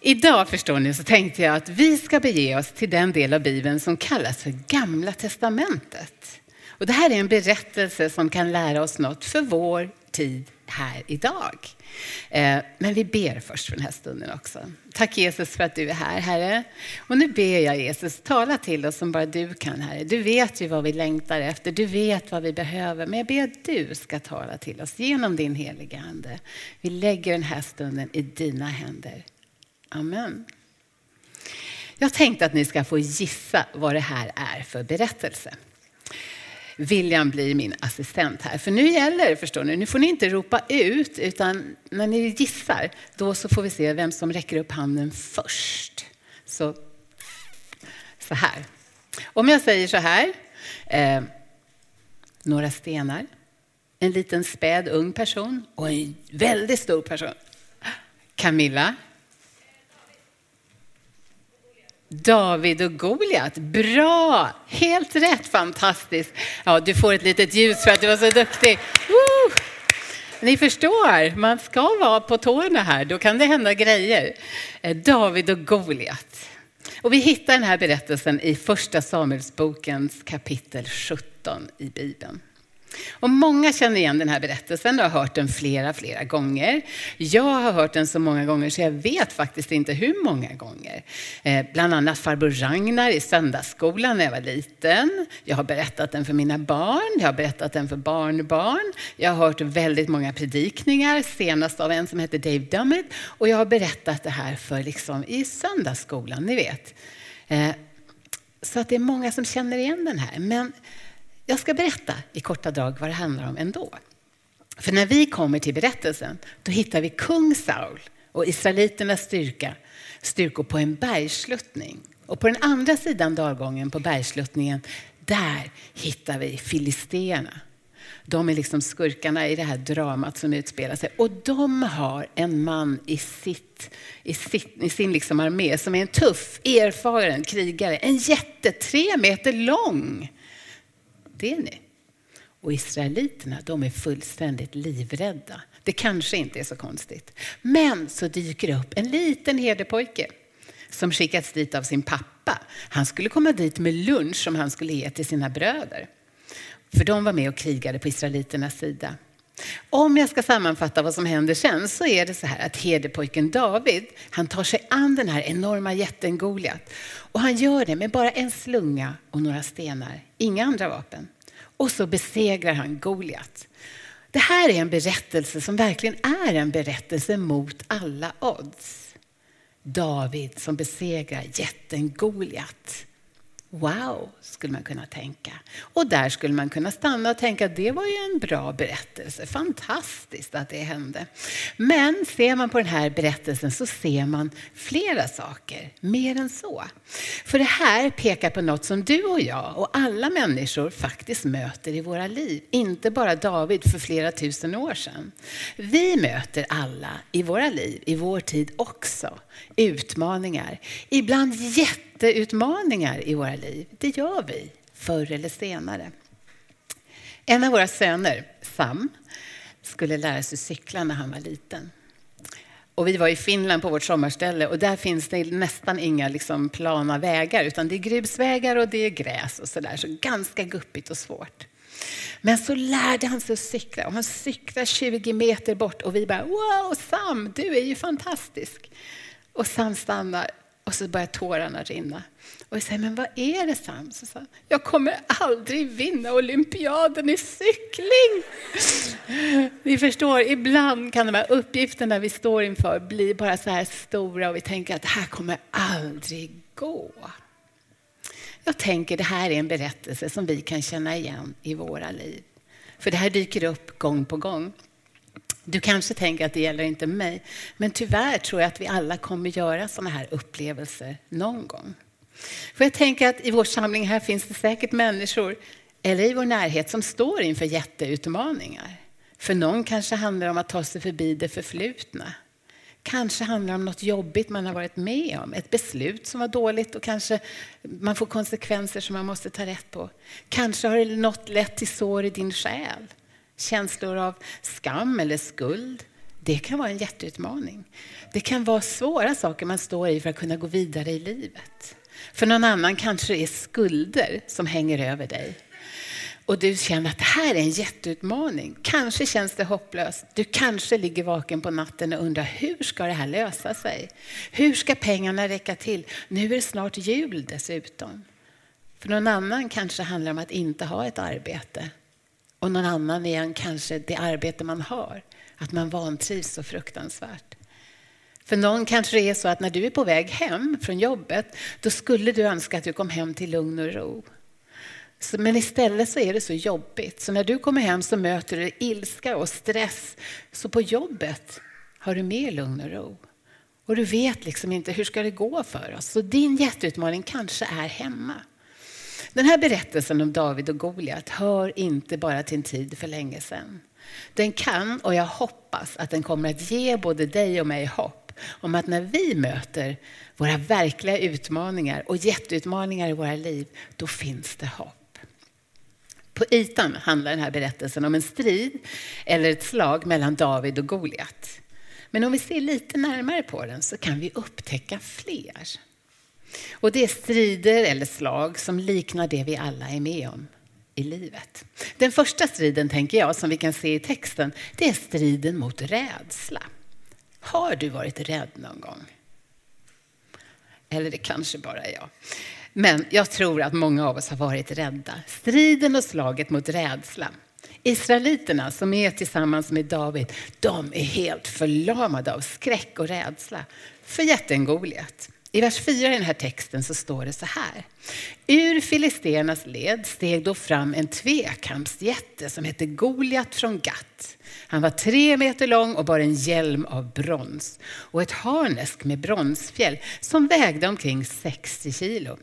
Idag förstår ni så tänkte jag att vi ska bege oss till den del av Bibeln som kallas för Gamla Testamentet. Och det här är en berättelse som kan lära oss något för vår tid här idag. Eh, men vi ber först för den här stunden också. Tack Jesus för att du är här, Herre. Och nu ber jag Jesus, tala till oss som bara du kan, Herre. Du vet ju vad vi längtar efter, du vet vad vi behöver. Men jag ber att du ska tala till oss genom din heliga Ande. Vi lägger den här stunden i dina händer. Amen. Jag tänkte att ni ska få gissa vad det här är för berättelse. William blir min assistent här. För nu gäller det, förstår ni, nu får ni inte ropa ut, utan när ni gissar, då så får vi se vem som räcker upp handen först. Så, så här. Om jag säger så här, eh, några stenar, en liten späd ung person och en väldigt stor person. Camilla, David och Goliat. Bra! Helt rätt, fantastiskt. Ja, du får ett litet ljus för att du var så duktig. Woo! Ni förstår, man ska vara på tårna här, då kan det hända grejer. Eh, David och Goliat. Och vi hittar den här berättelsen i första Samuelsbokens kapitel 17 i Bibeln. Och många känner igen den här berättelsen och har hört den flera, flera gånger. Jag har hört den så många gånger så jag vet faktiskt inte hur många gånger. Eh, bland annat farbror Ragnar i söndagsskolan när jag var liten. Jag har berättat den för mina barn, jag har berättat den för barnbarn. Jag har hört väldigt många predikningar, senast av en som heter Dave Dummett. Och jag har berättat det här för liksom i söndagsskolan, ni vet. Eh, så att det är många som känner igen den här. Men jag ska berätta i korta drag vad det handlar om ändå. För när vi kommer till berättelsen, då hittar vi kung Saul och israeliternas styrka, styrkor på en bergsluttning. Och på den andra sidan dalgången på bergsluttningen, där hittar vi filisterna. De är liksom skurkarna i det här dramat som utspelar sig. Och de har en man i, sitt, i, sitt, i sin liksom armé som är en tuff, erfaren krigare. En jätte, tre meter lång. Det är ni. Och israeliterna, de är fullständigt livrädda. Det kanske inte är så konstigt. Men så dyker det upp en liten herdepojke som skickats dit av sin pappa. Han skulle komma dit med lunch som han skulle ge till sina bröder. För de var med och krigade på israeliternas sida. Om jag ska sammanfatta vad som händer sen så är det så här att herdepojken David, han tar sig an den här enorma jätten Goliat. Och han gör det med bara en slunga och några stenar, inga andra vapen. Och så besegrar han Goliat. Det här är en berättelse som verkligen är en berättelse mot alla odds. David som besegrar jätten Goliat. Wow, skulle man kunna tänka. Och där skulle man kunna stanna och tänka att det var ju en bra berättelse. Fantastiskt att det hände. Men ser man på den här berättelsen så ser man flera saker, mer än så. För det här pekar på något som du och jag och alla människor faktiskt möter i våra liv. Inte bara David för flera tusen år sedan. Vi möter alla i våra liv, i vår tid också, utmaningar. Ibland jätteutmaningar i våra liv. Det gör vi förr eller senare. En av våra söner, Sam, skulle lära sig cykla när han var liten. Och vi var i Finland på vårt sommarställe och där finns det nästan inga liksom plana vägar utan det är grusvägar och det är gräs och sådär. Så ganska guppigt och svårt. Men så lärde han sig att cykla och han cyklar 20 meter bort och vi bara wow Sam, du är ju fantastisk. Och Sam stannar och så börjar tårarna rinna. Och jag säger, men vad är det Sam? Så sa, jag kommer aldrig vinna olympiaden i cykling. Ni förstår, ibland kan de här uppgifterna vi står inför bli bara så här stora och vi tänker att det här kommer aldrig gå. Jag tänker det här är en berättelse som vi kan känna igen i våra liv. För det här dyker upp gång på gång. Du kanske tänker att det gäller inte mig, men tyvärr tror jag att vi alla kommer göra sådana här upplevelser någon gång. För jag tänker att i vår samling här finns det säkert människor, eller i vår närhet, som står inför jätteutmaningar. För någon kanske handlar det om att ta sig förbi det förflutna. Kanske handlar det om något jobbigt man har varit med om, ett beslut som var dåligt och kanske man får konsekvenser som man måste ta rätt på. Kanske har det något lett till sår i din själ känslor av skam eller skuld. det kan vara en jätteutmaning. Det kan vara svåra saker man står i för att kunna gå vidare i livet. För någon annan kanske det är skulder som hänger över dig. Och du känner att det här är en jätteutmaning. Kanske känns det hopplöst. Du kanske ligger vaken på natten och undrar hur ska det här lösa sig? Hur ska pengarna räcka till? Nu är det snart jul dessutom. För någon annan kanske det handlar om att inte ha ett arbete. Och någon annan igen kanske det arbete man har. Att man vantrivs så fruktansvärt. För någon kanske det är så att när du är på väg hem från jobbet, då skulle du önska att du kom hem till lugn och ro. Men istället så är det så jobbigt. Så när du kommer hem så möter du ilska och stress. Så på jobbet har du mer lugn och ro. Och du vet liksom inte hur ska det gå för oss. Så din jätteutmaning kanske är hemma. Den här berättelsen om David och Goliat hör inte bara till en tid för länge sedan. Den kan, och jag hoppas att den kommer att ge både dig och mig hopp om att när vi möter våra verkliga utmaningar och jätteutmaningar i våra liv, då finns det hopp. På ytan handlar den här berättelsen om en strid eller ett slag mellan David och Goliat. Men om vi ser lite närmare på den så kan vi upptäcka fler. Och det är strider eller slag som liknar det vi alla är med om i livet. Den första striden, tänker jag, som vi kan se i texten, det är striden mot rädsla. Har du varit rädd någon gång? Eller det kanske bara är jag. Men jag tror att många av oss har varit rädda. Striden och slaget mot rädsla. Israeliterna som är tillsammans med David, de är helt förlamade av skräck och rädsla för jätten Goliat. I vers 4 i den här texten så står det så här. Ur filisternas led steg då fram en tvekampsjätte som hette Goliat från Gat. Han var tre meter lång och bar en hjälm av brons och ett harnesk med bronsfjäll som vägde omkring 60 kilo.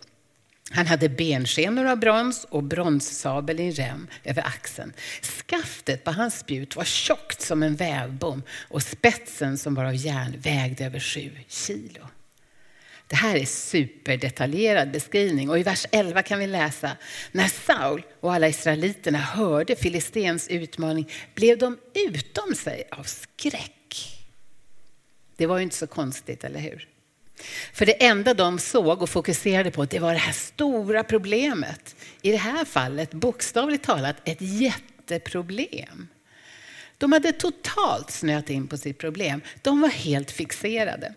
Han hade benskenor av brons och bronssabel i rem över axeln. Skaftet på hans spjut var tjockt som en vävbom och spetsen som var av järn vägde över sju kilo. Det här är superdetaljerad beskrivning och i vers 11 kan vi läsa när Saul och alla israeliterna hörde filistens utmaning blev de utom sig av skräck. Det var ju inte så konstigt, eller hur? För det enda de såg och fokuserade på det var det här stora problemet. I det här fallet bokstavligt talat ett jätteproblem. De hade totalt snöat in på sitt problem. De var helt fixerade.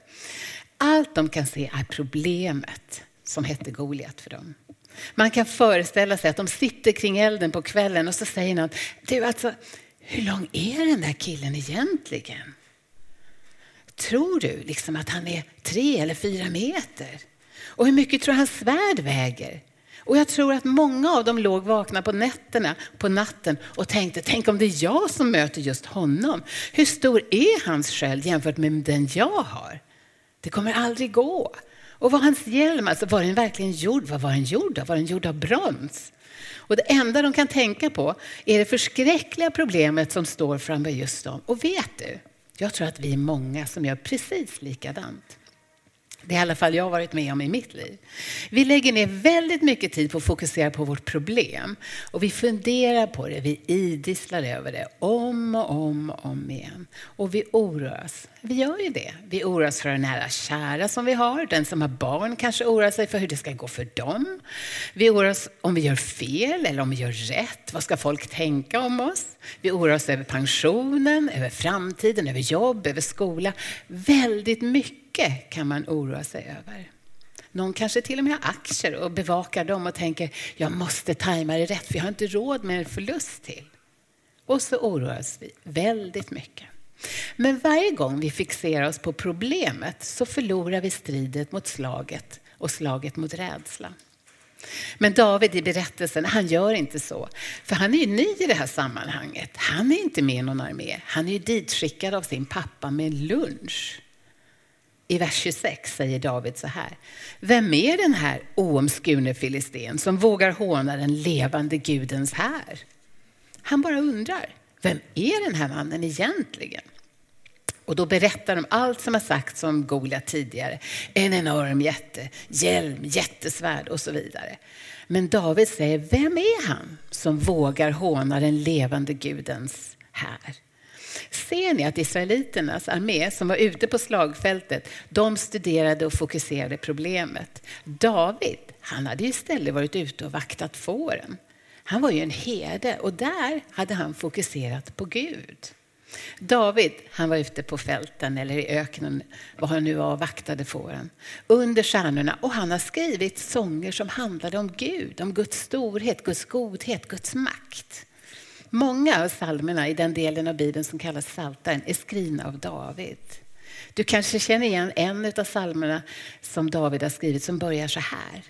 Allt de kan se är problemet som hette Goliat för dem. Man kan föreställa sig att de sitter kring elden på kvällen och så säger någon, du alltså, hur lång är den där killen egentligen? Tror du liksom att han är tre eller fyra meter? Och hur mycket tror du hans svärd väger? Och jag tror att många av dem låg vakna på nätterna, på natten och tänkte, tänk om det är jag som möter just honom. Hur stor är hans sköld jämfört med den jag har? Det kommer aldrig gå. Och var hans hjälm, alltså var den verkligen gjord? Vad var den gjord av? Var den gjord av brons? Och det enda de kan tänka på är det förskräckliga problemet som står framför just dem. Och vet du, jag tror att vi är många som gör precis likadant. Det är i alla fall jag har varit med om i mitt liv. Vi lägger ner väldigt mycket tid på att fokusera på vårt problem. Och vi funderar på det, vi idisslar över det om och om och om igen. Och vi oroas. Vi gör ju det. Vi oroar oss för den nära kära som vi har. Den som har barn kanske oroar sig för hur det ska gå för dem. Vi oroar oss om vi gör fel eller om vi gör rätt. Vad ska folk tänka om oss? Vi oroar oss över pensionen, över framtiden, över jobb, över skola. Väldigt mycket mycket kan man oroa sig över. Någon kanske till och med har aktier och bevakar dem och tänker jag måste tajma det rätt för jag har inte råd med en förlust till. Och så oroas vi väldigt mycket. Men varje gång vi fixerar oss på problemet så förlorar vi stridet mot slaget och slaget mot rädslan. Men David i berättelsen, han gör inte så. För han är ju ny i det här sammanhanget. Han är inte med i någon armé. Han är ju ditskickad av sin pappa med lunch. I vers 26 säger David så här. Vem är den här oomskurne filisten som vågar håna den levande Gudens här? Han bara undrar, vem är den här mannen egentligen? Och då berättar de allt som har sagts om Goliat tidigare. En enorm jätte, hjälm, jättesvärd och så vidare. Men David säger, vem är han som vågar håna den levande Gudens här? Ser ni att israeliternas armé som var ute på slagfältet, de studerade och fokuserade problemet. David, han hade istället varit ute och vaktat fåren. Han var ju en herde och där hade han fokuserat på Gud. David, han var ute på fälten eller i öknen, var han nu var, vaktade fåren, under stjärnorna. Och han har skrivit sånger som handlade om Gud, om Guds storhet, Guds godhet, Guds makt. Många av psalmerna i den delen av Bibeln som kallas Psaltaren är skrivna av David. Du kanske känner igen en av psalmerna som David har skrivit som börjar så här.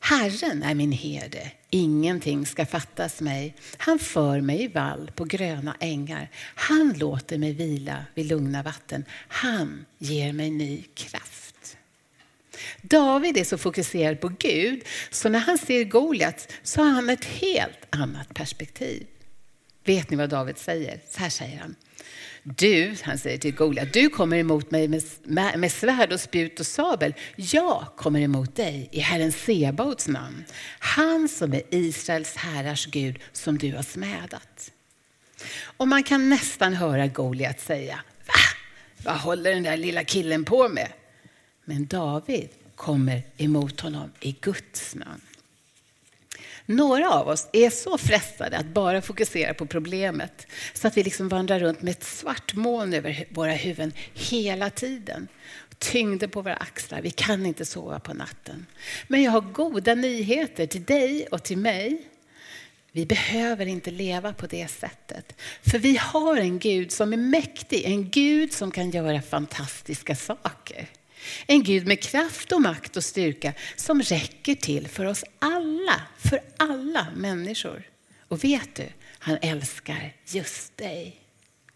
Herren är min herde, ingenting ska fattas mig. Han för mig i vall på gröna ängar. Han låter mig vila vid lugna vatten. Han ger mig ny kraft. David är så fokuserad på Gud så när han ser Goliat så har han ett helt annat perspektiv. Vet ni vad David säger? Så här säger han. Du, han säger till Goliat, du kommer emot mig med, med, med svärd och spjut och sabel. Jag kommer emot dig i Herren Sebaots namn. Han som är Israels härars Gud som du har smädat. Och man kan nästan höra Goliat säga, va? Vad håller den där lilla killen på med? Men David kommer emot honom i Guds namn. Några av oss är så frestade att bara fokusera på problemet så att vi liksom vandrar runt med ett svart moln över våra huvuden hela tiden. Tyngden på våra axlar, vi kan inte sova på natten. Men jag har goda nyheter till dig och till mig. Vi behöver inte leva på det sättet. För vi har en Gud som är mäktig, en Gud som kan göra fantastiska saker. En Gud med kraft och makt och styrka som räcker till för oss alla, för alla människor. Och vet du, han älskar just dig.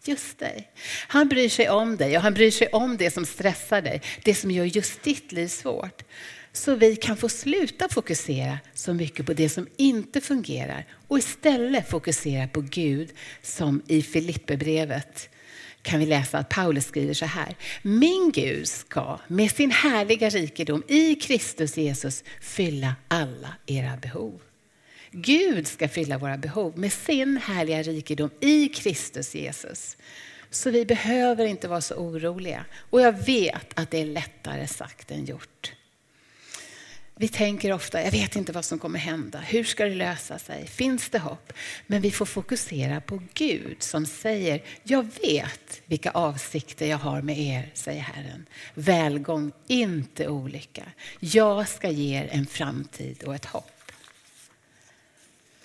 Just dig. Han bryr sig om dig och han bryr sig om det som stressar dig, det som gör just ditt liv svårt. Så vi kan få sluta fokusera så mycket på det som inte fungerar och istället fokusera på Gud som i Filipperbrevet kan vi läsa att Paulus skriver så här. Min Gud ska med sin härliga rikedom i Kristus Jesus fylla alla era behov. Gud ska fylla våra behov med sin härliga rikedom i Kristus Jesus. Så vi behöver inte vara så oroliga. Och jag vet att det är lättare sagt än gjort. Vi tänker ofta, jag vet inte vad som kommer hända. Hur ska det lösa sig? Finns det hopp? Men vi får fokusera på Gud som säger, jag vet vilka avsikter jag har med er, säger Herren. Välgång, inte olycka. Jag ska ge er en framtid och ett hopp.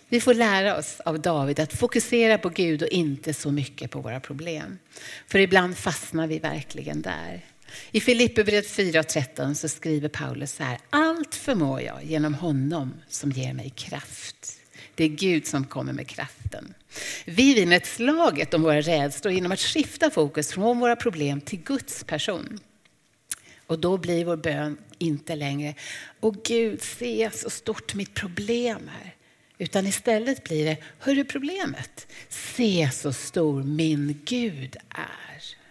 Vi får lära oss av David att fokusera på Gud och inte så mycket på våra problem. För ibland fastnar vi verkligen där. I Filipperbrevet 4.13 så skriver Paulus så här. Allt förmår jag genom honom som ger mig kraft. Det är Gud som kommer med kraften. Vi vinner ett slaget om våra rädslor genom att skifta fokus från våra problem till Guds person. Och då blir vår bön inte längre, Åh Gud, se så stort mitt problem är. Utan istället blir det, hörru problemet, se så stor min Gud är.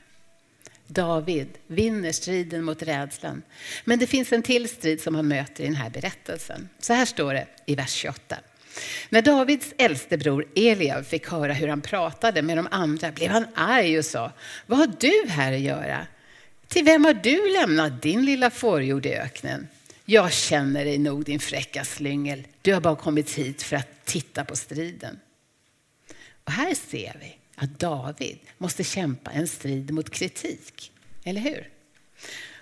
David vinner striden mot rädslan. Men det finns en till strid som han möter i den här berättelsen. Så här står det i vers 28. När Davids äldste bror Eliab fick höra hur han pratade med de andra blev han arg och sa, vad har du här att göra? Till vem har du lämnat din lilla fårjord i öknen? Jag känner dig nog din fräcka slyngel. Du har bara kommit hit för att titta på striden. Och här ser vi att David måste kämpa en strid mot kritik. Eller hur?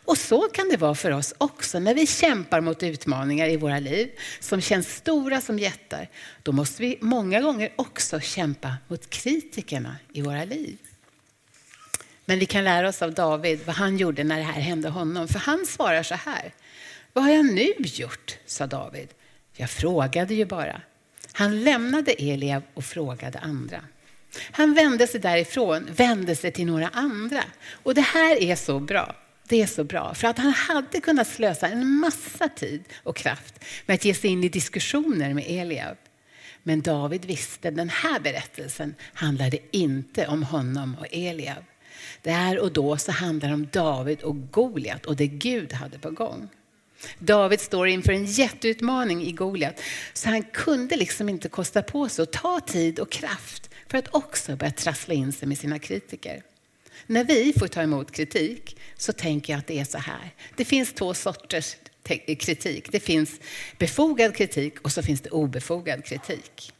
Och så kan det vara för oss också när vi kämpar mot utmaningar i våra liv som känns stora som jättar. Då måste vi många gånger också kämpa mot kritikerna i våra liv. Men vi kan lära oss av David vad han gjorde när det här hände honom. För han svarar så här. Vad har jag nu gjort? sa David. Jag frågade ju bara. Han lämnade Eliab och frågade andra. Han vände sig därifrån, vände sig till några andra. Och det här är så bra. Det är så bra, för att han hade kunnat slösa en massa tid och kraft med att ge sig in i diskussioner med Eliab. Men David visste att den här berättelsen handlade inte om honom och Eliab. Där och då så handlar det om David och Goliat och det Gud hade på gång. David står inför en jätteutmaning i Goliat, så han kunde liksom inte kosta på sig att ta tid och kraft för att också börja trassla in sig med sina kritiker. När vi får ta emot kritik så tänker jag att det är så här. Det finns två sorters kritik. Det finns befogad kritik och så finns det obefogad kritik.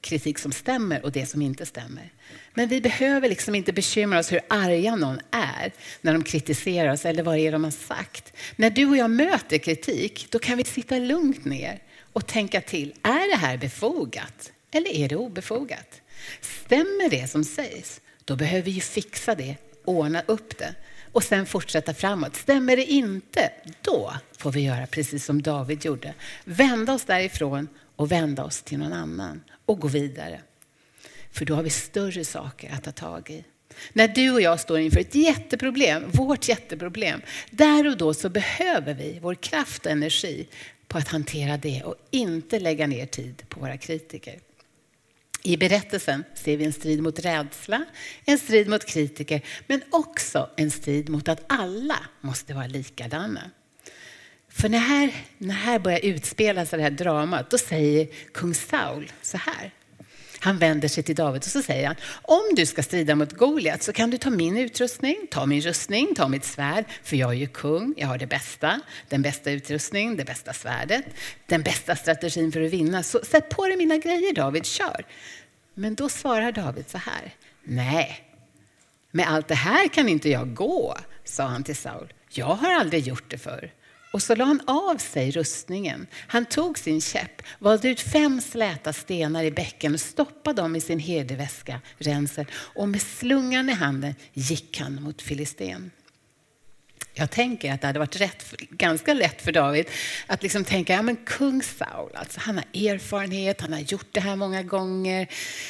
Kritik som stämmer och det som inte stämmer. Men vi behöver liksom inte bekymra oss hur arga någon är när de kritiserar oss eller vad det är de har sagt. När du och jag möter kritik, då kan vi sitta lugnt ner och tänka till. Är det här befogat eller är det obefogat? Stämmer det som sägs? Då behöver vi fixa det, ordna upp det och sen fortsätta framåt. Stämmer det inte, då får vi göra precis som David gjorde. Vända oss därifrån och vända oss till någon annan och gå vidare. För då har vi större saker att ta tag i. När du och jag står inför ett jätteproblem, vårt jätteproblem, där och då så behöver vi vår kraft och energi på att hantera det och inte lägga ner tid på våra kritiker. I berättelsen ser vi en strid mot rädsla, en strid mot kritiker, men också en strid mot att alla måste vara likadana. För när här, när här börjar utspela sig det här dramat, då säger kung Saul så här. Han vänder sig till David och så säger han, om du ska strida mot Goliat så kan du ta min utrustning, ta min rustning, ta mitt svärd, för jag är ju kung, jag har det bästa, den bästa utrustningen, det bästa svärdet, den bästa strategin för att vinna. Så sätt på dig mina grejer David, kör. Men då svarar David så här, nej, med allt det här kan inte jag gå, sa han till Saul. Jag har aldrig gjort det förr. Och så la han av sig rustningen. Han tog sin käpp, valde ut fem släta stenar i bäcken och stoppade dem i sin herdeväska, rensel. Och med slungan i handen gick han mot Filisten. Jag tänker att det hade varit rätt, ganska lätt för David att liksom tänka, ja men kung Saul, alltså, han har erfarenhet, han har gjort det här många gånger.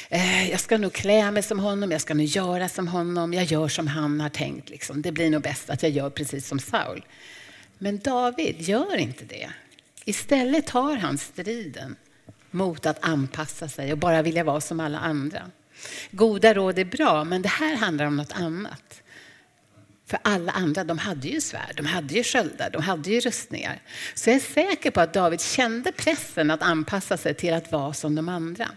Eh, jag ska nog klä mig som honom, jag ska nog göra som honom, jag gör som han har tänkt. Liksom. Det blir nog bäst att jag gör precis som Saul. Men David gör inte det. Istället tar han striden mot att anpassa sig och bara vilja vara som alla andra. Goda råd är bra, men det här handlar om något annat. För alla andra, de hade ju svärd, de hade ju sköldar, de hade ju rustningar. Så jag är säker på att David kände pressen att anpassa sig till att vara som de andra.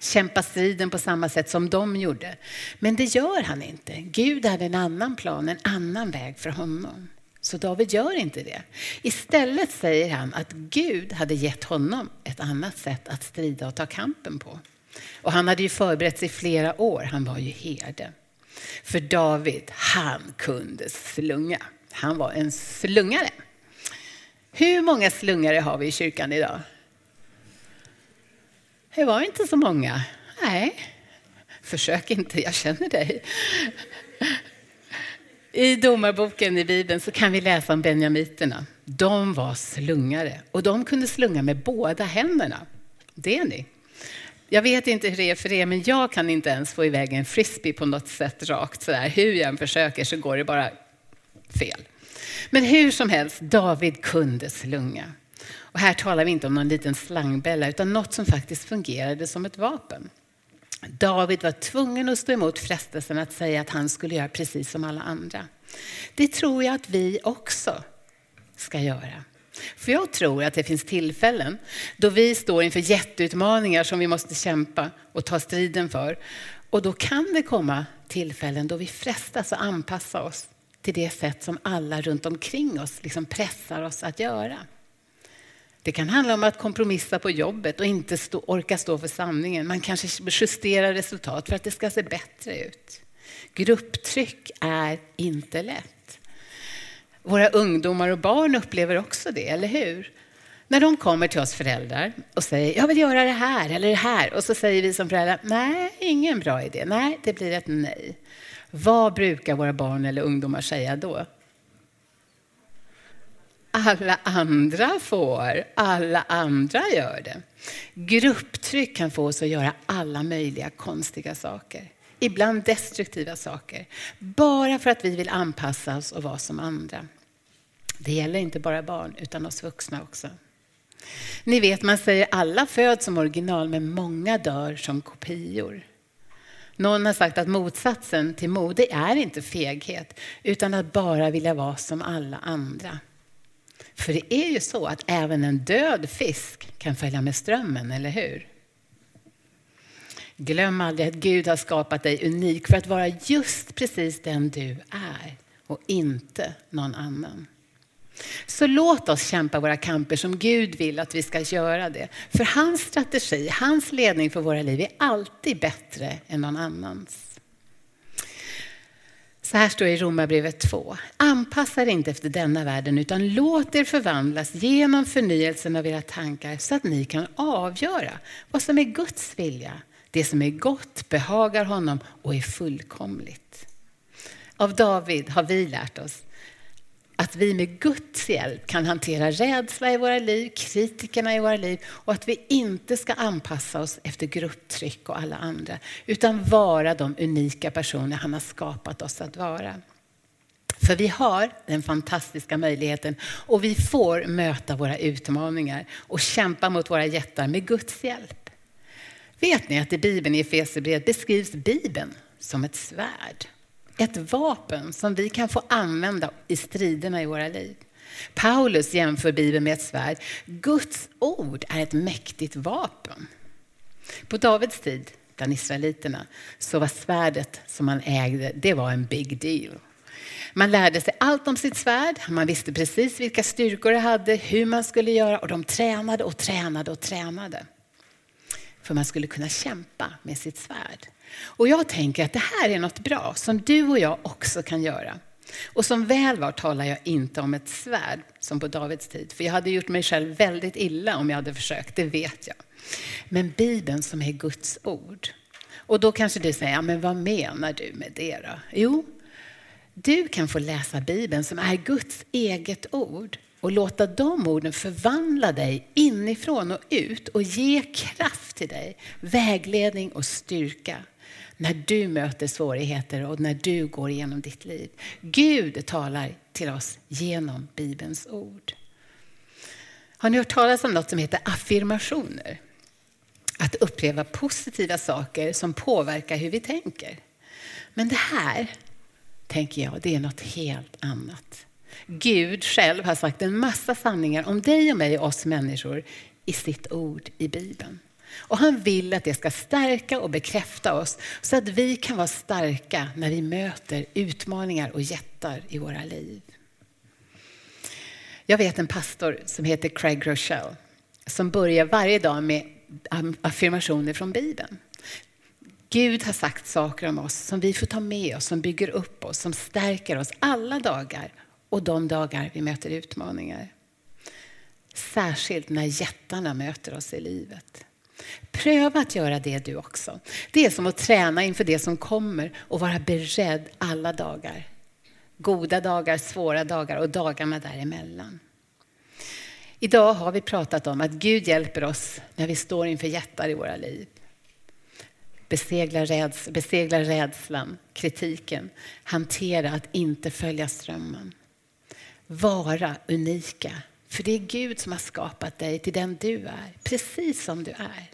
Kämpa striden på samma sätt som de gjorde. Men det gör han inte. Gud hade en annan plan, en annan väg för honom. Så David gör inte det. Istället säger han att Gud hade gett honom ett annat sätt att strida och ta kampen på. Och han hade ju förberett sig i flera år, han var ju herde. För David, han kunde slunga. Han var en slungare. Hur många slungare har vi i kyrkan idag? Det var inte så många. Nej, försök inte, jag känner dig. I domarboken i Bibeln så kan vi läsa om benjamiterna. De var slungare och de kunde slunga med båda händerna. Det är ni. Jag vet inte hur det är för er, men jag kan inte ens få iväg en frisbee på något sätt rakt sådär. Hur jag än försöker så går det bara fel. Men hur som helst, David kunde slunga. Och här talar vi inte om någon liten slangbälla, utan något som faktiskt fungerade som ett vapen. David var tvungen att stå emot frestelsen att säga att han skulle göra precis som alla andra. Det tror jag att vi också ska göra. För jag tror att det finns tillfällen då vi står inför jätteutmaningar som vi måste kämpa och ta striden för. Och då kan det komma tillfällen då vi frestas att anpassa oss till det sätt som alla runt omkring oss liksom pressar oss att göra. Det kan handla om att kompromissa på jobbet och inte stå, orka stå för sanningen. Man kanske justerar resultat för att det ska se bättre ut. Grupptryck är inte lätt. Våra ungdomar och barn upplever också det, eller hur? När de kommer till oss föräldrar och säger jag vill göra det här eller det här och så säger vi som föräldrar nej, ingen bra idé. Nej, det blir ett nej. Vad brukar våra barn eller ungdomar säga då? Alla andra får, alla andra gör det. Grupptryck kan få oss att göra alla möjliga konstiga saker. Ibland destruktiva saker. Bara för att vi vill anpassa oss och vara som andra. Det gäller inte bara barn, utan oss vuxna också. Ni vet, man säger alla föds som original, men många dör som kopior. Någon har sagt att motsatsen till mode är inte feghet, utan att bara vilja vara som alla andra. För det är ju så att även en död fisk kan följa med strömmen, eller hur? Glöm aldrig att Gud har skapat dig unik för att vara just precis den du är och inte någon annan. Så låt oss kämpa våra kamper som Gud vill att vi ska göra det. För hans strategi, hans ledning för våra liv är alltid bättre än någon annans. Så här står det i Romarbrevet 2. Anpassa er inte efter denna världen utan låt er förvandlas genom förnyelsen av era tankar så att ni kan avgöra vad som är Guds vilja. Det som är gott behagar honom och är fullkomligt. Av David har vi lärt oss att vi med Guds hjälp kan hantera rädsla i våra liv, kritikerna i våra liv och att vi inte ska anpassa oss efter grupptryck och alla andra utan vara de unika personer han har skapat oss att vara. För vi har den fantastiska möjligheten och vi får möta våra utmaningar och kämpa mot våra jättar med Guds hjälp. Vet ni att i Bibeln, i Efesierbrevet, beskrivs Bibeln som ett svärd? Ett vapen som vi kan få använda i striderna i våra liv. Paulus jämför Bibeln med ett svärd. Guds ord är ett mäktigt vapen. På Davids tid, bland israeliterna, så var svärdet som man ägde, det var en big deal. Man lärde sig allt om sitt svärd, man visste precis vilka styrkor det hade, hur man skulle göra och de tränade och tränade och tränade. För man skulle kunna kämpa med sitt svärd. Och jag tänker att det här är något bra som du och jag också kan göra. Och som väl var talar jag inte om ett svärd som på Davids tid, för jag hade gjort mig själv väldigt illa om jag hade försökt, det vet jag. Men Bibeln som är Guds ord. Och då kanske du säger, ja, men vad menar du med det då? Jo, du kan få läsa Bibeln som är Guds eget ord och låta de orden förvandla dig inifrån och ut och ge kraft till dig, vägledning och styrka när du möter svårigheter och när du går igenom ditt liv. Gud talar till oss genom Bibelns ord. Har ni hört talas om något som heter affirmationer? Att uppleva positiva saker som påverkar hur vi tänker. Men det här, tänker jag, det är något helt annat. Gud själv har sagt en massa sanningar om dig och mig och oss människor i sitt ord i Bibeln. Och han vill att det ska stärka och bekräfta oss så att vi kan vara starka när vi möter utmaningar och jättar i våra liv. Jag vet en pastor som heter Craig Rochelle som börjar varje dag med affirmationer från Bibeln. Gud har sagt saker om oss som vi får ta med oss, som bygger upp oss, som stärker oss alla dagar och de dagar vi möter utmaningar. Särskilt när jättarna möter oss i livet. Pröva att göra det du också. Det är som att träna inför det som kommer och vara beredd alla dagar. Goda dagar, svåra dagar och dagarna däremellan. Idag har vi pratat om att Gud hjälper oss när vi står inför jättar i våra liv. Besegla, räds besegla rädslan, kritiken, hantera att inte följa strömmen. Vara unika, för det är Gud som har skapat dig till den du är, precis som du är.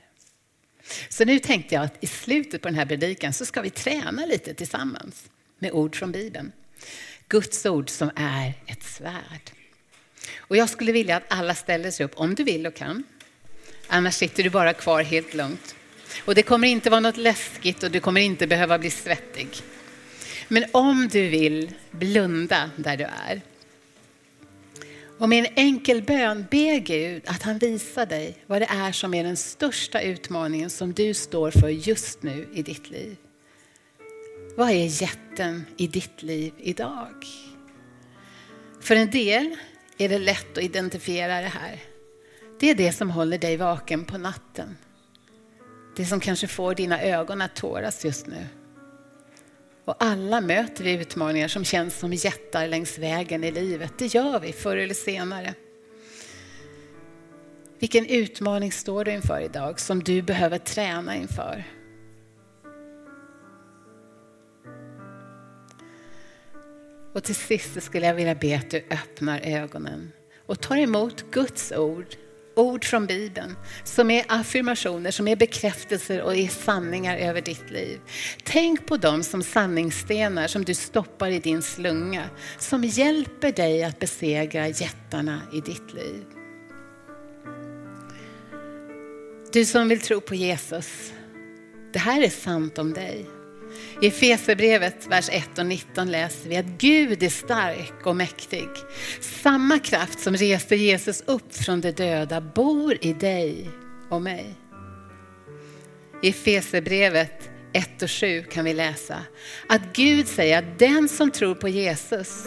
Så nu tänkte jag att i slutet på den här predikan så ska vi träna lite tillsammans med ord från Bibeln. Guds ord som är ett svärd. Och jag skulle vilja att alla ställer sig upp om du vill och kan. Annars sitter du bara kvar helt lugnt. Och det kommer inte vara något läskigt och du kommer inte behöva bli svettig. Men om du vill, blunda där du är. Och med en enkel bön ber Gud att han visar dig vad det är som är den största utmaningen som du står för just nu i ditt liv. Vad är jätten i ditt liv idag? För en del är det lätt att identifiera det här. Det är det som håller dig vaken på natten. Det som kanske får dina ögon att tåras just nu. Och alla möter vi utmaningar som känns som jättar längs vägen i livet. Det gör vi förr eller senare. Vilken utmaning står du inför idag som du behöver träna inför? Och till sist skulle jag vilja be att du öppnar ögonen och tar emot Guds ord ord från Bibeln som är affirmationer, som är bekräftelser och är sanningar över ditt liv. Tänk på dem som sanningsstenar som du stoppar i din slunga, som hjälper dig att besegra jättarna i ditt liv. Du som vill tro på Jesus, Det här är sant om dig. I Efesierbrevet, vers 1 och 19 läser vi att Gud är stark och mäktig. Samma kraft som reste Jesus upp från de döda bor i dig och mig. I Efesierbrevet 1 och 7 kan vi läsa att Gud säger att den som tror på Jesus,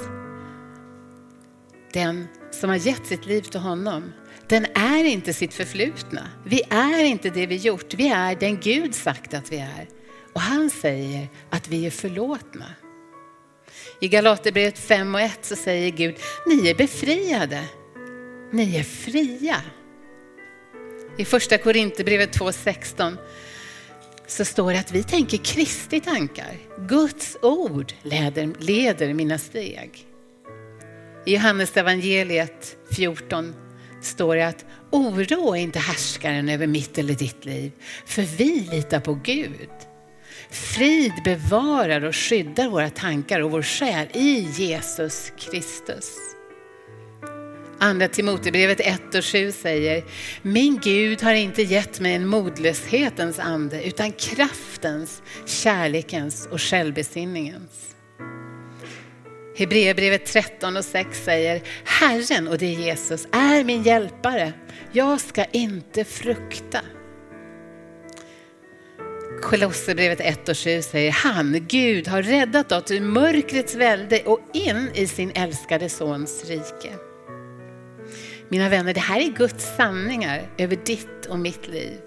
den som har gett sitt liv till honom, den är inte sitt förflutna. Vi är inte det vi gjort, vi är den Gud sagt att vi är. Och han säger att vi är förlåtna. I Galaterbrevet 5 och 1 så säger Gud, ni är befriade. Ni är fria. I första Korinthierbrevet 2.16 så står det att vi tänker Kristi tankar. Guds ord leder, leder mina steg. I Johannes evangeliet 14 står det att oro är inte härskaren över mitt eller ditt liv, för vi litar på Gud. Frid bevarar och skyddar våra tankar och vår själ i Jesus Kristus. Andra Timotebrevet 1 och 7 säger, min Gud har inte gett mig en modlöshetens ande utan kraftens, kärlekens och självbesinningens. Hebreerbrevet 13 och 6 säger, Herren, och det är Jesus, är min hjälpare. Jag ska inte frukta. Kolosserbrevet 1 och 7 säger, han, Gud, har räddat oss ur mörkrets välde och in i sin älskade sons rike. Mina vänner, det här är Guds sanningar över ditt och mitt liv.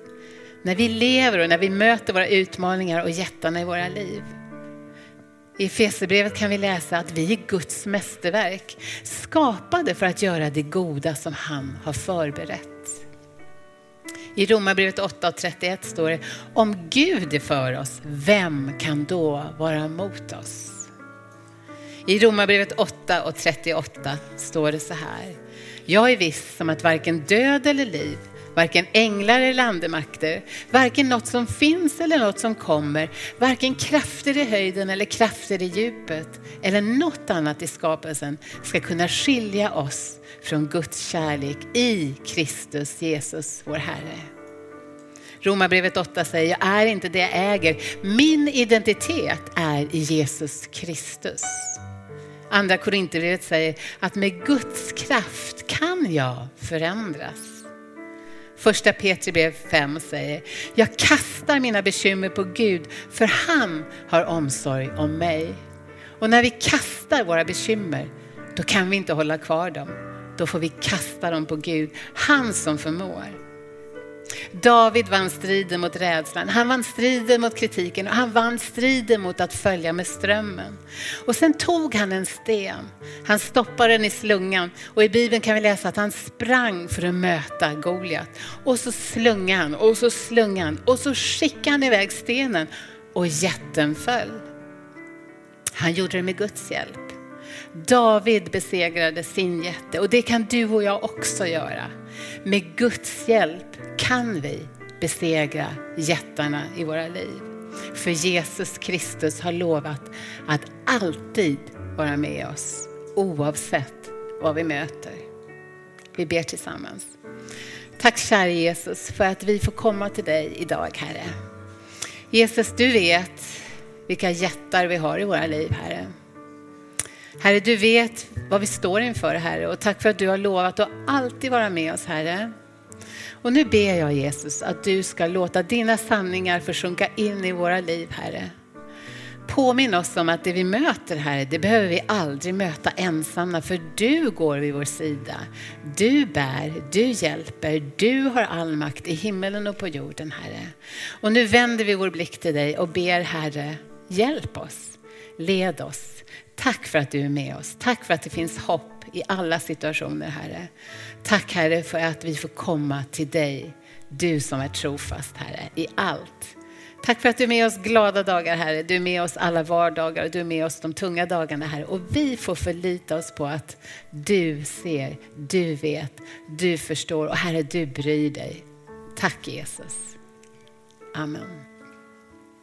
När vi lever och när vi möter våra utmaningar och jättarna i våra liv. I Efesierbrevet kan vi läsa att vi är Guds mästerverk, skapade för att göra det goda som han har förberett. I Romarbrevet 8 och 31 står det, om Gud är för oss, vem kan då vara emot oss? I Romarbrevet 8 och 38 står det så här, jag är viss som att varken död eller liv, varken änglar eller andemakter, varken något som finns eller något som kommer, varken krafter i höjden eller krafter i djupet eller något annat i skapelsen ska kunna skilja oss från Guds kärlek i Kristus Jesus, vår Herre. Romarbrevet 8 säger, jag är inte det jag äger. Min identitet är i Jesus Kristus. Andra Korinthierbrevet säger att med Guds kraft kan jag förändras. Första Petri brev 5 säger, jag kastar mina bekymmer på Gud för han har omsorg om mig. Och när vi kastar våra bekymmer, då kan vi inte hålla kvar dem. Då får vi kasta dem på Gud, han som förmår. David vann striden mot rädslan, han vann striden mot kritiken och han vann striden mot att följa med strömmen. Och sen tog han en sten, han stoppade den i slungan och i Bibeln kan vi läsa att han sprang för att möta Goliat. Och så slungade han och så slungade han och så skickade han iväg stenen och jätten föll. Han gjorde det med Guds hjälp. David besegrade sin jätte och det kan du och jag också göra. Med Guds hjälp kan vi besegra jättarna i våra liv. För Jesus Kristus har lovat att alltid vara med oss oavsett vad vi möter. Vi ber tillsammans. Tack kära Jesus för att vi får komma till dig idag Herre. Jesus du vet vilka jättar vi har i våra liv Herre. Herre du vet vad vi står inför Herre och tack för att du har lovat att alltid vara med oss Herre. Och nu ber jag Jesus att du ska låta dina sanningar försjunka in i våra liv, Herre. Påminn oss om att det vi möter, Herre, det behöver vi aldrig möta ensamma, för du går vid vår sida. Du bär, du hjälper, du har all makt i himmelen och på jorden, Herre. Och nu vänder vi vår blick till dig och ber, Herre, hjälp oss, led oss. Tack för att du är med oss. Tack för att det finns hopp i alla situationer, Herre. Tack Herre för att vi får komma till dig, du som är trofast Herre, i allt. Tack för att du är med oss glada dagar Herre, du är med oss alla vardagar och du är med oss de tunga dagarna Herre. Och vi får förlita oss på att du ser, du vet, du förstår och Herre du bryr dig. Tack Jesus. Amen.